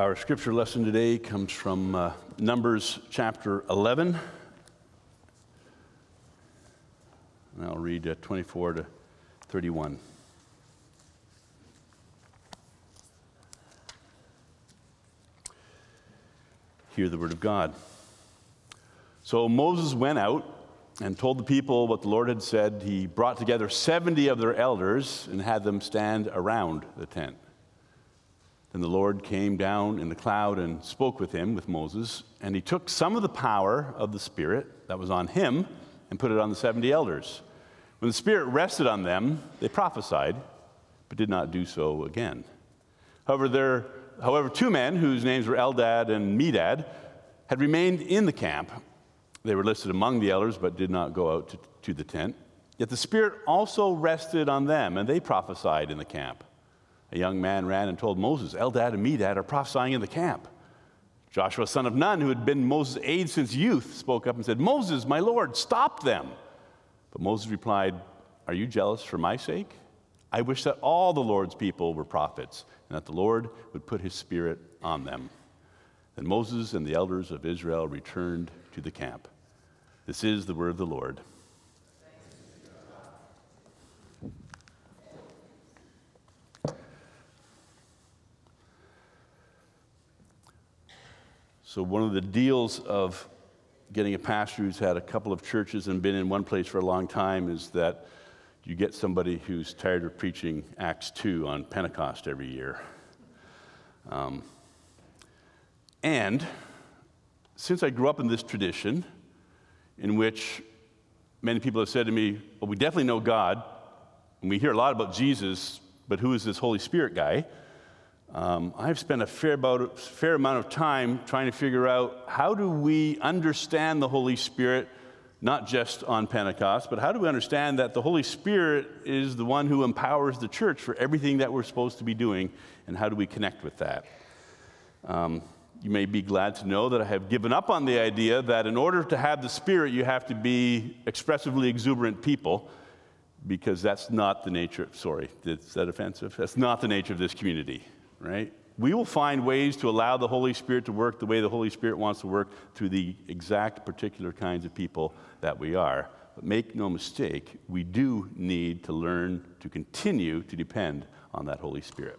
Our scripture lesson today comes from uh, Numbers chapter 11. And I'll read uh, 24 to 31. Hear the word of God. So Moses went out and told the people what the Lord had said. He brought together 70 of their elders and had them stand around the tent. Then the Lord came down in the cloud and spoke with him, with Moses, and he took some of the power of the Spirit that was on him and put it on the 70 elders. When the Spirit rested on them, they prophesied, but did not do so again. However, there, however, two men whose names were Eldad and Medad had remained in the camp. They were listed among the elders, but did not go out to, to the tent. Yet the Spirit also rested on them, and they prophesied in the camp a young man ran and told Moses, Eldad and Medad are prophesying in the camp. Joshua, son of Nun, who had been Moses' aide since youth, spoke up and said, Moses, my Lord, stop them. But Moses replied, Are you jealous for my sake? I wish that all the Lord's people were prophets, and that the Lord would put his spirit on them. Then Moses and the elders of Israel returned to the camp. This is the word of the Lord. So, one of the deals of getting a pastor who's had a couple of churches and been in one place for a long time is that you get somebody who's tired of preaching Acts 2 on Pentecost every year. Um, and since I grew up in this tradition, in which many people have said to me, Well, we definitely know God, and we hear a lot about Jesus, but who is this Holy Spirit guy? Um, I've spent a fair, about, fair amount of time trying to figure out how do we understand the Holy Spirit, not just on Pentecost, but how do we understand that the Holy Spirit is the one who empowers the church for everything that we're supposed to be doing, and how do we connect with that? Um, you may be glad to know that I have given up on the idea that in order to have the Spirit, you have to be expressively exuberant people, because that's not the nature, sorry, is that offensive? That's not the nature of this community right? We will find ways to allow the Holy Spirit to work the way the Holy Spirit wants to work through the exact particular kinds of people that we are. But make no mistake, we do need to learn to continue to depend on that Holy Spirit.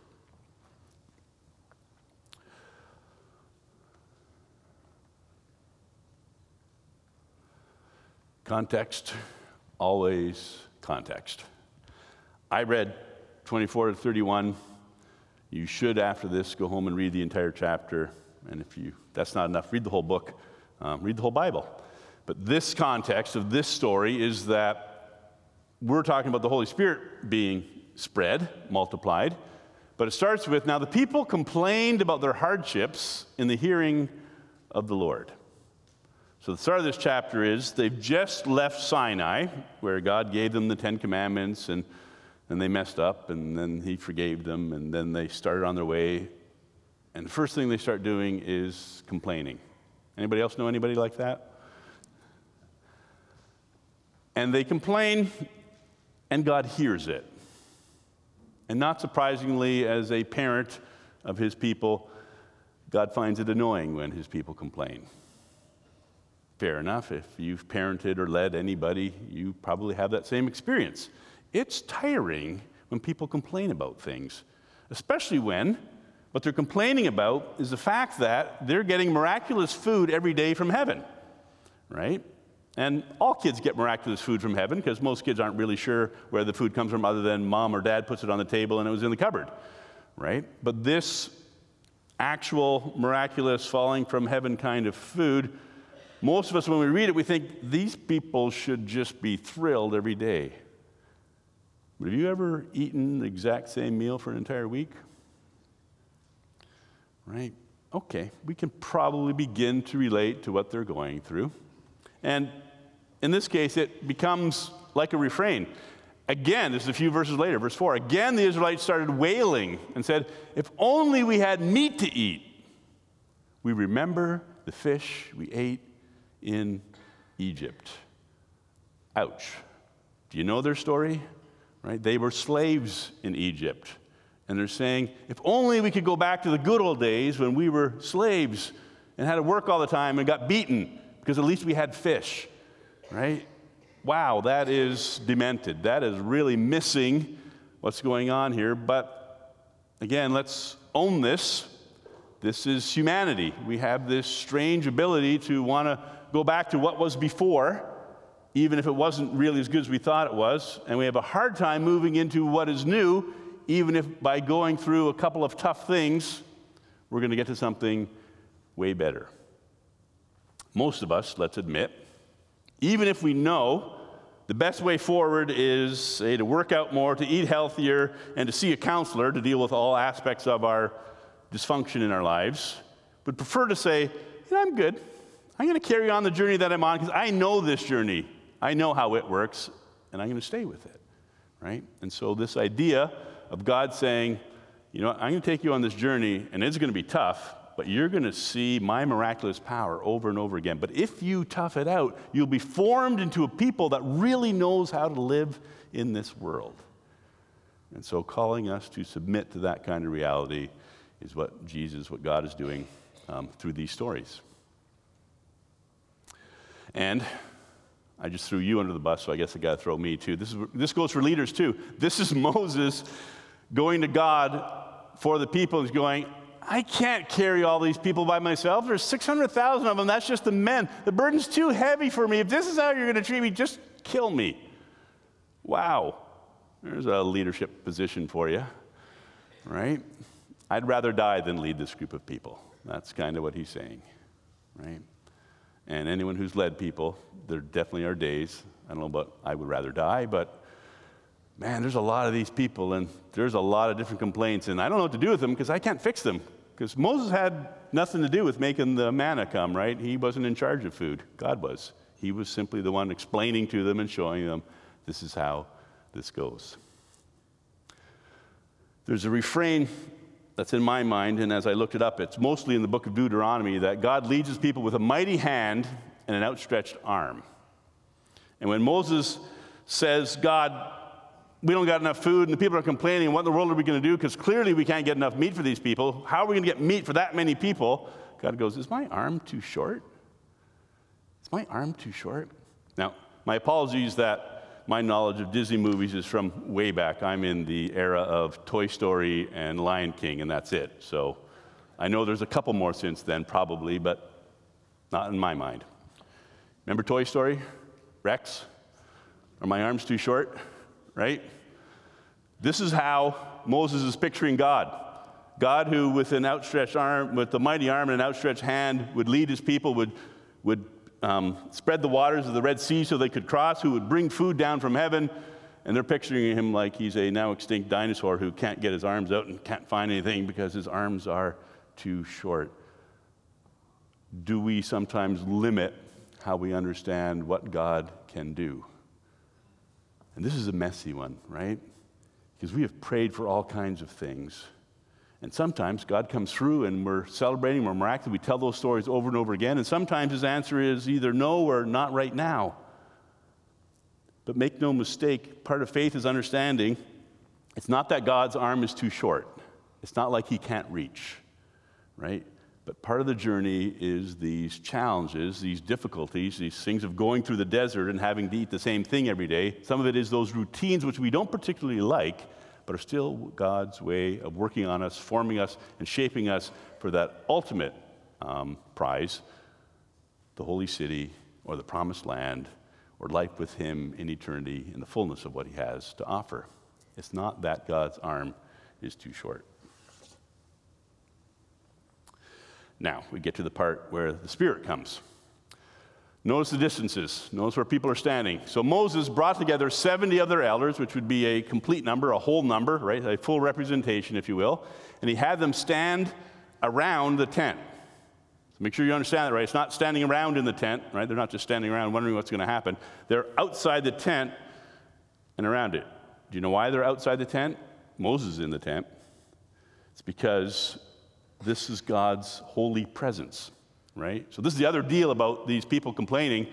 Context, always context. I read 24 to 31 you should, after this, go home and read the entire chapter. And if you, that's not enough, read the whole book, um, read the whole Bible. But this context of this story is that we're talking about the Holy Spirit being spread, multiplied. But it starts with now the people complained about their hardships in the hearing of the Lord. So the start of this chapter is they've just left Sinai, where God gave them the Ten Commandments and and they messed up, and then he forgave them, and then they started on their way. And the first thing they start doing is complaining. Anybody else know anybody like that? And they complain, and God hears it. And not surprisingly, as a parent of his people, God finds it annoying when his people complain. Fair enough. If you've parented or led anybody, you probably have that same experience. It's tiring when people complain about things, especially when what they're complaining about is the fact that they're getting miraculous food every day from heaven, right? And all kids get miraculous food from heaven because most kids aren't really sure where the food comes from other than mom or dad puts it on the table and it was in the cupboard, right? But this actual miraculous falling from heaven kind of food, most of us, when we read it, we think these people should just be thrilled every day. But have you ever eaten the exact same meal for an entire week? Right? Okay, we can probably begin to relate to what they're going through. And in this case, it becomes like a refrain. Again, this is a few verses later, verse 4. Again, the Israelites started wailing and said, If only we had meat to eat. We remember the fish we ate in Egypt. Ouch. Do you know their story? Right? They were slaves in Egypt. And they're saying, if only we could go back to the good old days when we were slaves and had to work all the time and got beaten because at least we had fish, right? Wow, that is demented. That is really missing what's going on here. But again, let's own this. This is humanity. We have this strange ability to want to go back to what was before, even if it wasn't really as good as we thought it was. And we have a hard time moving into what is new, even if by going through a couple of tough things, we're going to get to something way better. Most of us, let's admit, even if we know the best way forward is, say, to work out more, to eat healthier, and to see a counselor to deal with all aspects of our dysfunction in our lives, would prefer to say, I'm good. I'm going to carry on the journey that I'm on because I know this journey. I know how it works, and I'm going to stay with it, right? And so, this idea of God saying, you know, I'm going to take you on this journey, and it's going to be tough, but you're going to see my miraculous power over and over again. But if you tough it out, you'll be formed into a people that really knows how to live in this world. And so, calling us to submit to that kind of reality is what Jesus, what God is doing um, through these stories. And I just threw you under the bus, so I guess I got to throw me too. This, is, this goes for leaders too. This is Moses going to God for the people. He's going, I can't carry all these people by myself. There's 600,000 of them. That's just the men. The burden's too heavy for me. If this is how you're going to treat me, just kill me. Wow. There's a leadership position for you, right? I'd rather die than lead this group of people. That's kind of what he's saying, right? And anyone who's led people, there definitely are days. I don't know about I would rather die, but man, there's a lot of these people and there's a lot of different complaints, and I don't know what to do with them because I can't fix them. Because Moses had nothing to do with making the manna come, right? He wasn't in charge of food, God was. He was simply the one explaining to them and showing them this is how this goes. There's a refrain that's in my mind, and as I looked it up, it's mostly in the book of Deuteronomy that God leads his people with a mighty hand and an outstretched arm. And when Moses says, God, we don't got enough food and the people are complaining, what in the world are we going to do? Because clearly we can't get enough meat for these people. How are we going to get meat for that many people? God goes, Is my arm too short? Is my arm too short? Now, my apologies that my knowledge of Disney movies is from way back. I'm in the era of Toy Story and Lion King, and that's it. So I know there's a couple more since then, probably, but not in my mind. Remember Toy Story? Rex? Are my arms too short? right? This is how Moses is picturing God. God, who with an outstretched arm, with a mighty arm and an outstretched hand, would lead his people, would, would um, spread the waters of the Red Sea so they could cross, who would bring food down from heaven. And they're picturing him like he's a now extinct dinosaur who can't get his arms out and can't find anything because his arms are too short. Do we sometimes limit how we understand what God can do? And this is a messy one, right? Because we have prayed for all kinds of things. And sometimes God comes through and we're celebrating, we're miraculous, we tell those stories over and over again. And sometimes his answer is either no or not right now. But make no mistake, part of faith is understanding it's not that God's arm is too short, it's not like he can't reach, right? But part of the journey is these challenges, these difficulties, these things of going through the desert and having to eat the same thing every day. Some of it is those routines which we don't particularly like, but are still God's way of working on us, forming us, and shaping us for that ultimate um, prize the holy city or the promised land or life with Him in eternity in the fullness of what He has to offer. It's not that God's arm is too short. Now, we get to the part where the Spirit comes. Notice the distances. Notice where people are standing. So Moses brought together 70 other elders, which would be a complete number, a whole number, right? A full representation, if you will. And he had them stand around the tent. So make sure you understand that, right? It's not standing around in the tent, right? They're not just standing around wondering what's going to happen. They're outside the tent and around it. Do you know why they're outside the tent? Moses is in the tent. It's because this is God's holy presence, right? So, this is the other deal about these people complaining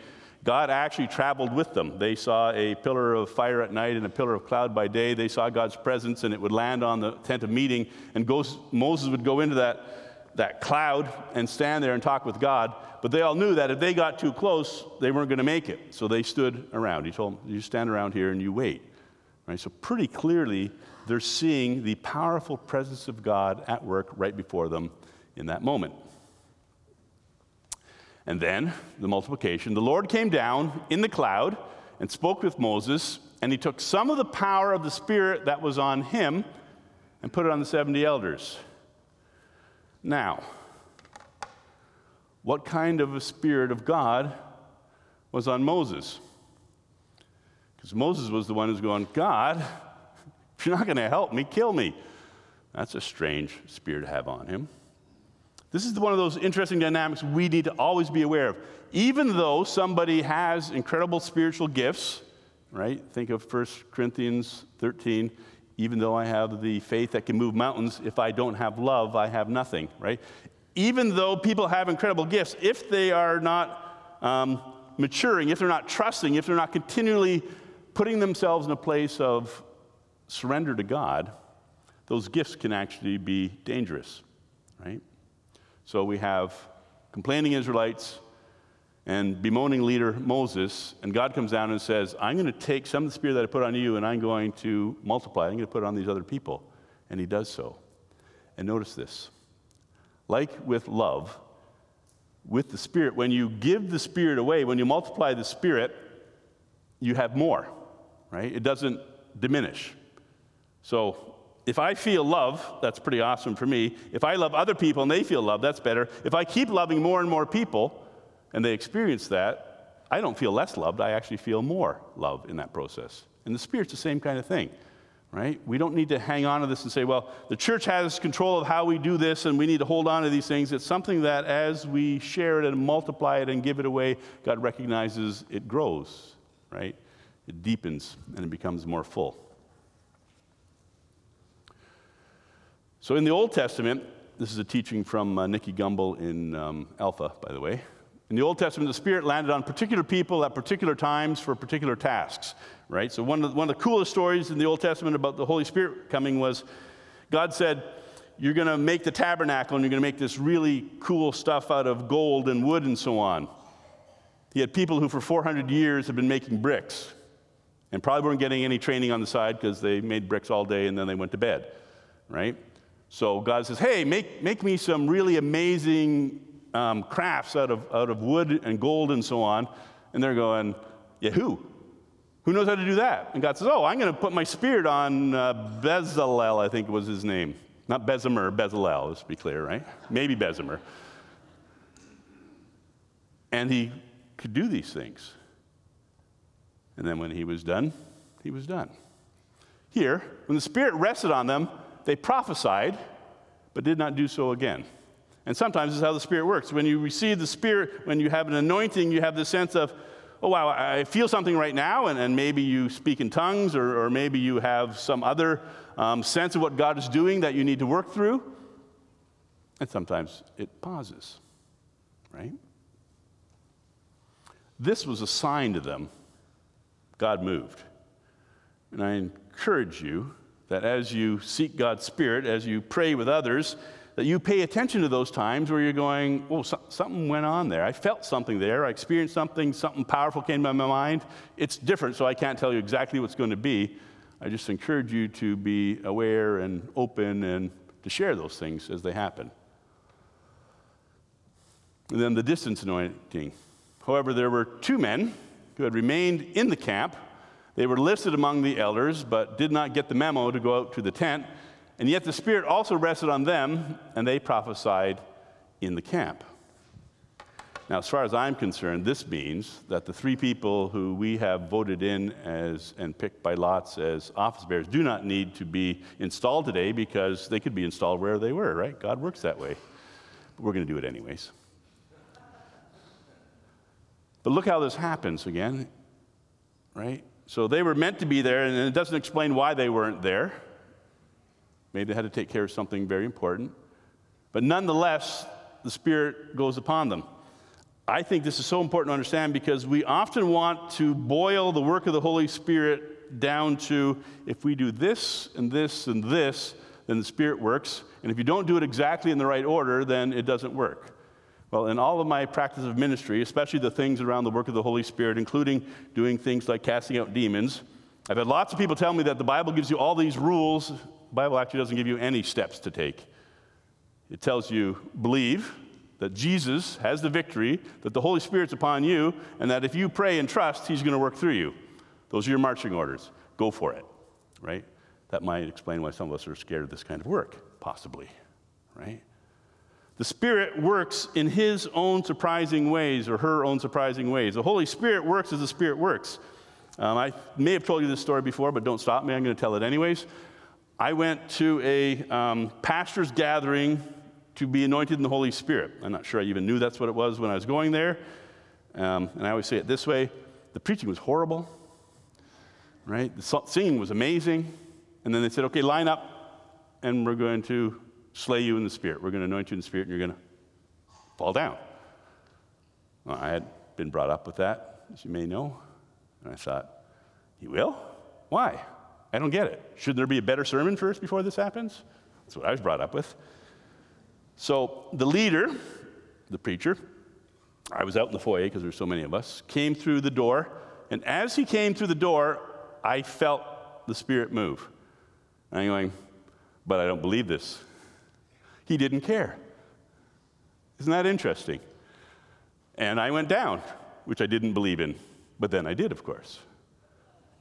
God actually traveled with them. They saw a pillar of fire at night and a pillar of cloud by day. They saw God's presence, and it would land on the tent of meeting. And Moses would go into that, that cloud and stand there and talk with God. But they all knew that if they got too close, they weren't going to make it. So they stood around. He told them, You stand around here and you wait. Right? So, pretty clearly, they're seeing the powerful presence of God at work right before them in that moment. And then the multiplication. The Lord came down in the cloud and spoke with Moses, and he took some of the power of the Spirit that was on him and put it on the 70 elders. Now, what kind of a Spirit of God was on Moses? Because Moses was the one who's going, God, if you're not going to help me, kill me. That's a strange spirit to have on him. This is one of those interesting dynamics we need to always be aware of. Even though somebody has incredible spiritual gifts, right? Think of 1 Corinthians 13. Even though I have the faith that can move mountains, if I don't have love, I have nothing, right? Even though people have incredible gifts, if they are not um, maturing, if they're not trusting, if they're not continually putting themselves in a place of surrender to God, those gifts can actually be dangerous, right? So we have complaining Israelites and bemoaning leader Moses, and God comes down and says, I'm going to take some of the spirit that I put on you and I'm going to multiply. I'm going to put it on these other people. And he does so. And notice this like with love, with the Spirit, when you give the Spirit away, when you multiply the Spirit, you have more, right? It doesn't diminish. So if I feel love, that's pretty awesome for me. If I love other people and they feel love, that's better. If I keep loving more and more people and they experience that, I don't feel less loved. I actually feel more love in that process. And the Spirit's the same kind of thing, right? We don't need to hang on to this and say, well, the church has control of how we do this and we need to hold on to these things. It's something that as we share it and multiply it and give it away, God recognizes it grows, right? It deepens and it becomes more full. So in the Old Testament, this is a teaching from uh, Nicky Gumbel in um, Alpha, by the way. In the Old Testament, the Spirit landed on particular people at particular times for particular tasks, right? So, one of, the, one of the coolest stories in the Old Testament about the Holy Spirit coming was God said, You're going to make the tabernacle and you're going to make this really cool stuff out of gold and wood and so on. He had people who, for 400 years, had been making bricks and probably weren't getting any training on the side because they made bricks all day and then they went to bed, right? So God says, hey, make, make me some really amazing um, crafts out of, out of wood and gold and so on. And they're going, yeah, who? Who knows how to do that? And God says, oh, I'm going to put my spirit on uh, Bezalel, I think was his name. Not Bezimer, Bezalel, let's be clear, right? Maybe Bezimer. And he could do these things. And then when he was done, he was done. Here, when the Spirit rested on them, they prophesied, but did not do so again. And sometimes this is how the Spirit works. When you receive the Spirit, when you have an anointing, you have the sense of, oh, wow, I feel something right now, and, and maybe you speak in tongues, or, or maybe you have some other um, sense of what God is doing that you need to work through. And sometimes it pauses, right? This was a sign to them God moved. And I encourage you that as you seek God's Spirit, as you pray with others, that you pay attention to those times where you're going, oh, so- something went on there. I felt something there. I experienced something, something powerful came to my mind. It's different, so I can't tell you exactly what's going to be. I just encourage you to be aware and open and to share those things as they happen. And then the distance anointing. However, there were two men who had remained in the camp they were listed among the elders, but did not get the memo to go out to the tent. And yet the Spirit also rested on them, and they prophesied in the camp. Now, as far as I'm concerned, this means that the three people who we have voted in as and picked by lots as office bearers do not need to be installed today because they could be installed wherever they were, right? God works that way. But we're going to do it anyways. But look how this happens again, right? So they were meant to be there, and it doesn't explain why they weren't there. Maybe they had to take care of something very important. But nonetheless, the Spirit goes upon them. I think this is so important to understand because we often want to boil the work of the Holy Spirit down to if we do this and this and this, then the Spirit works. And if you don't do it exactly in the right order, then it doesn't work. Well, in all of my practice of ministry, especially the things around the work of the Holy Spirit, including doing things like casting out demons, I've had lots of people tell me that the Bible gives you all these rules. The Bible actually doesn't give you any steps to take. It tells you believe, that Jesus has the victory, that the Holy Spirit's upon you, and that if you pray and trust, He's going to work through you. Those are your marching orders. Go for it, right? That might explain why some of us are scared of this kind of work, possibly, right? The Spirit works in His own surprising ways or her own surprising ways. The Holy Spirit works as the Spirit works. Um, I may have told you this story before, but don't stop me. I'm going to tell it anyways. I went to a um, pastor's gathering to be anointed in the Holy Spirit. I'm not sure I even knew that's what it was when I was going there. Um, and I always say it this way the preaching was horrible, right? The singing was amazing. And then they said, okay, line up, and we're going to slay you in the Spirit. We're going to anoint you in the Spirit, and you're going to fall down. Well, I had been brought up with that, as you may know. And I thought, He will? Why? I don't get it. Shouldn't there be a better sermon first before this happens? That's what I was brought up with. So the leader, the preacher, I was out in the foyer because there were so many of us, came through the door. And as he came through the door, I felt the Spirit move. And I'm going, but I don't believe this. He didn't care. Isn't that interesting? And I went down, which I didn't believe in. But then I did, of course.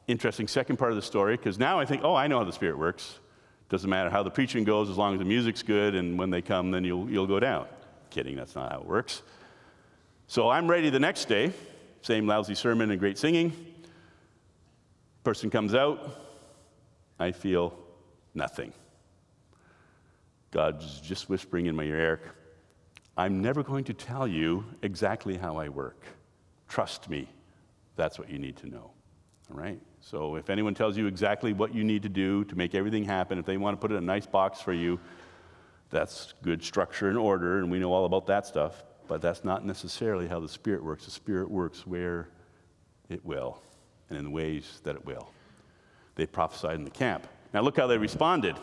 Interesting second part of the story, because now I think, oh, I know how the Spirit works. Doesn't matter how the preaching goes as long as the music's good, and when they come, then you'll, you'll go down. Kidding, that's not how it works. So I'm ready the next day, same lousy sermon and great singing. Person comes out, I feel nothing. God's just whispering in my ear, Eric, I'm never going to tell you exactly how I work. Trust me, that's what you need to know. All right? So if anyone tells you exactly what you need to do to make everything happen, if they want to put it in a nice box for you, that's good structure and order, and we know all about that stuff. But that's not necessarily how the Spirit works. The Spirit works where it will and in the ways that it will. They prophesied in the camp. Now look how they responded.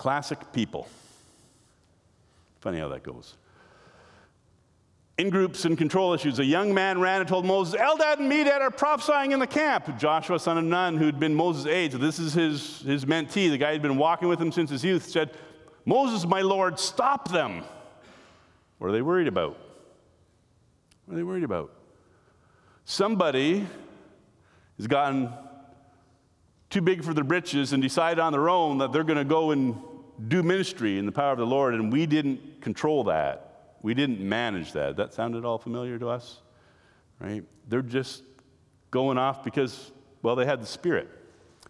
Classic people. Funny how that goes in groups and control issues. A young man ran and told Moses, Eldad and Medad are prophesying in the camp. Joshua, son of Nun, who'd been Moses' aide, so this is his, his mentee, the guy who'd been walking with him since his youth, said, Moses, my Lord, stop them. What are they worried about? What are they worried about? Somebody has gotten too big for their britches and decided on their own that they're going to go and do ministry in the power of the Lord, and we didn't control that. We didn't manage that. That sounded all familiar to us, right? They're just going off because, well, they had the Spirit.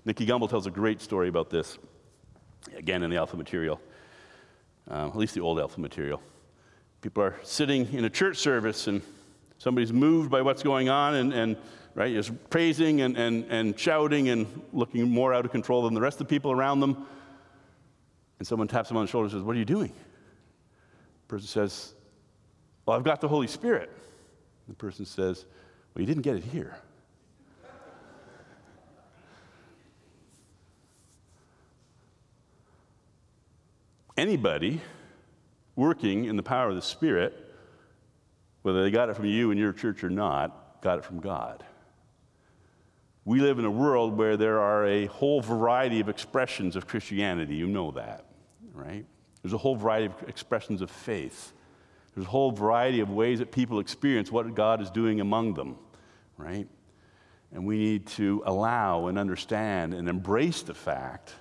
Nicky Gumbel tells a great story about this, again in the Alpha material, uh, at least the old Alpha material. People are sitting in a church service and somebody's moved by what's going on and, and right, is praising and, and, and shouting and looking more out of control than the rest of the people around them. And someone taps him on the shoulder and says, What are you doing? The person says, well, I've got the Holy Spirit. The person says, Well, you didn't get it here. Anybody working in the power of the Spirit, whether they got it from you in your church or not, got it from God. We live in a world where there are a whole variety of expressions of Christianity. You know that, right? There's a whole variety of expressions of faith. There's a whole variety of ways that people experience what God is doing among them, right? And we need to allow and understand and embrace the fact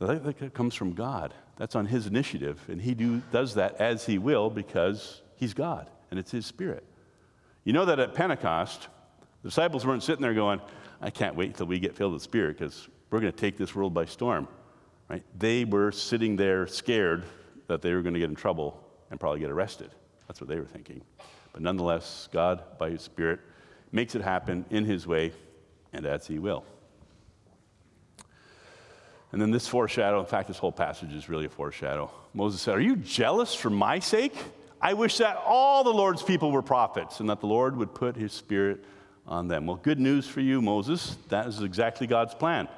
that that comes from God. That's on His initiative, and He do, does that as He will because He's God and it's His Spirit. You know that at Pentecost, the disciples weren't sitting there going, I can't wait until we get filled with Spirit because we're going to take this world by storm. Right? They were sitting there scared that they were going to get in trouble and probably get arrested. That's what they were thinking. But nonetheless, God, by His Spirit, makes it happen in His way and as He will. And then this foreshadow, in fact, this whole passage is really a foreshadow. Moses said, Are you jealous for my sake? I wish that all the Lord's people were prophets and that the Lord would put his spirit on them. Well, good news for you, Moses. That is exactly God's plan.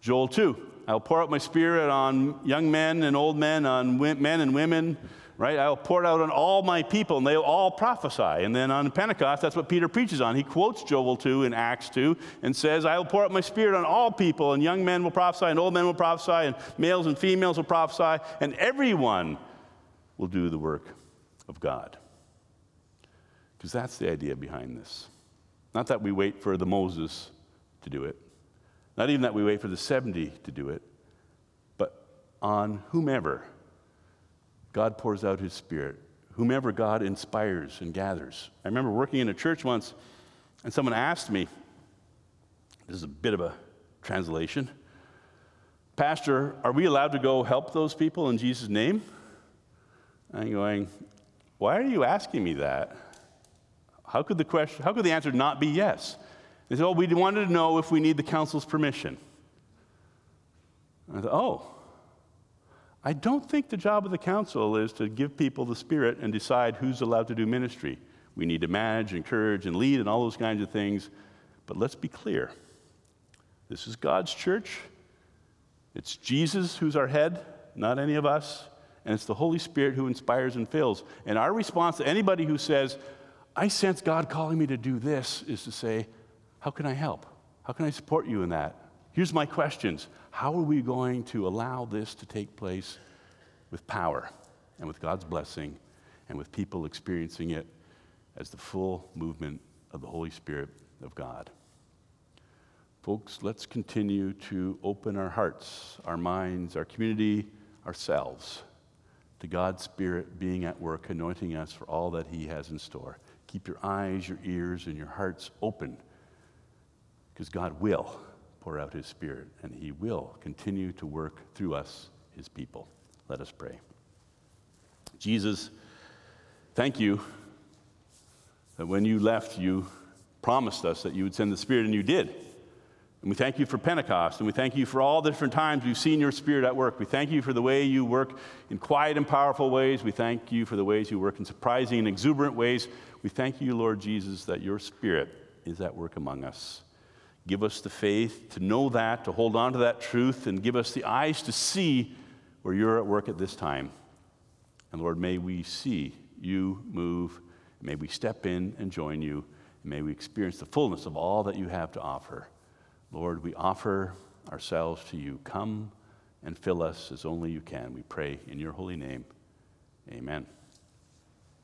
Joel 2 I'll pour out my spirit on young men and old men, on men and women, right? I'll pour it out on all my people, and they'll all prophesy. And then on Pentecost, that's what Peter preaches on. He quotes Joel 2 in Acts 2 and says, I will pour out my spirit on all people, and young men will prophesy, and old men will prophesy, and males and females will prophesy, and everyone will do the work of God. Because that's the idea behind this. Not that we wait for the Moses to do it, not even that we wait for the 70 to do it, but on whomever God pours out his spirit, whomever God inspires and gathers. I remember working in a church once, and someone asked me, this is a bit of a translation, Pastor, are we allowed to go help those people in Jesus' name? I'm going, why are you asking me that? How could the question, how could the answer not be yes? They said, oh, we wanted to know if we need the council's permission. I thought, oh, I don't think the job of the council is to give people the Spirit and decide who's allowed to do ministry. We need to manage, encourage, and lead, and all those kinds of things. But let's be clear this is God's church. It's Jesus who's our head, not any of us. And it's the Holy Spirit who inspires and fills. And our response to anybody who says, I sense God calling me to do this, is to say, How can I help? How can I support you in that? Here's my questions How are we going to allow this to take place with power and with God's blessing and with people experiencing it as the full movement of the Holy Spirit of God? Folks, let's continue to open our hearts, our minds, our community, ourselves to God's Spirit being at work, anointing us for all that He has in store. Keep your eyes, your ears, and your hearts open because God will pour out his Spirit, and he will continue to work through us, his people. Let us pray. Jesus, thank you that when you left, you promised us that you would send the Spirit, and you did. And we thank you for Pentecost, and we thank you for all the different times we've seen your Spirit at work. We thank you for the way you work in quiet and powerful ways. We thank you for the ways you work in surprising and exuberant ways. We thank you, Lord Jesus, that your Spirit is at work among us. Give us the faith to know that, to hold on to that truth, and give us the eyes to see where you're at work at this time. And Lord, may we see you move. May we step in and join you. And may we experience the fullness of all that you have to offer. Lord, we offer ourselves to you. Come and fill us as only you can. We pray in your holy name. Amen.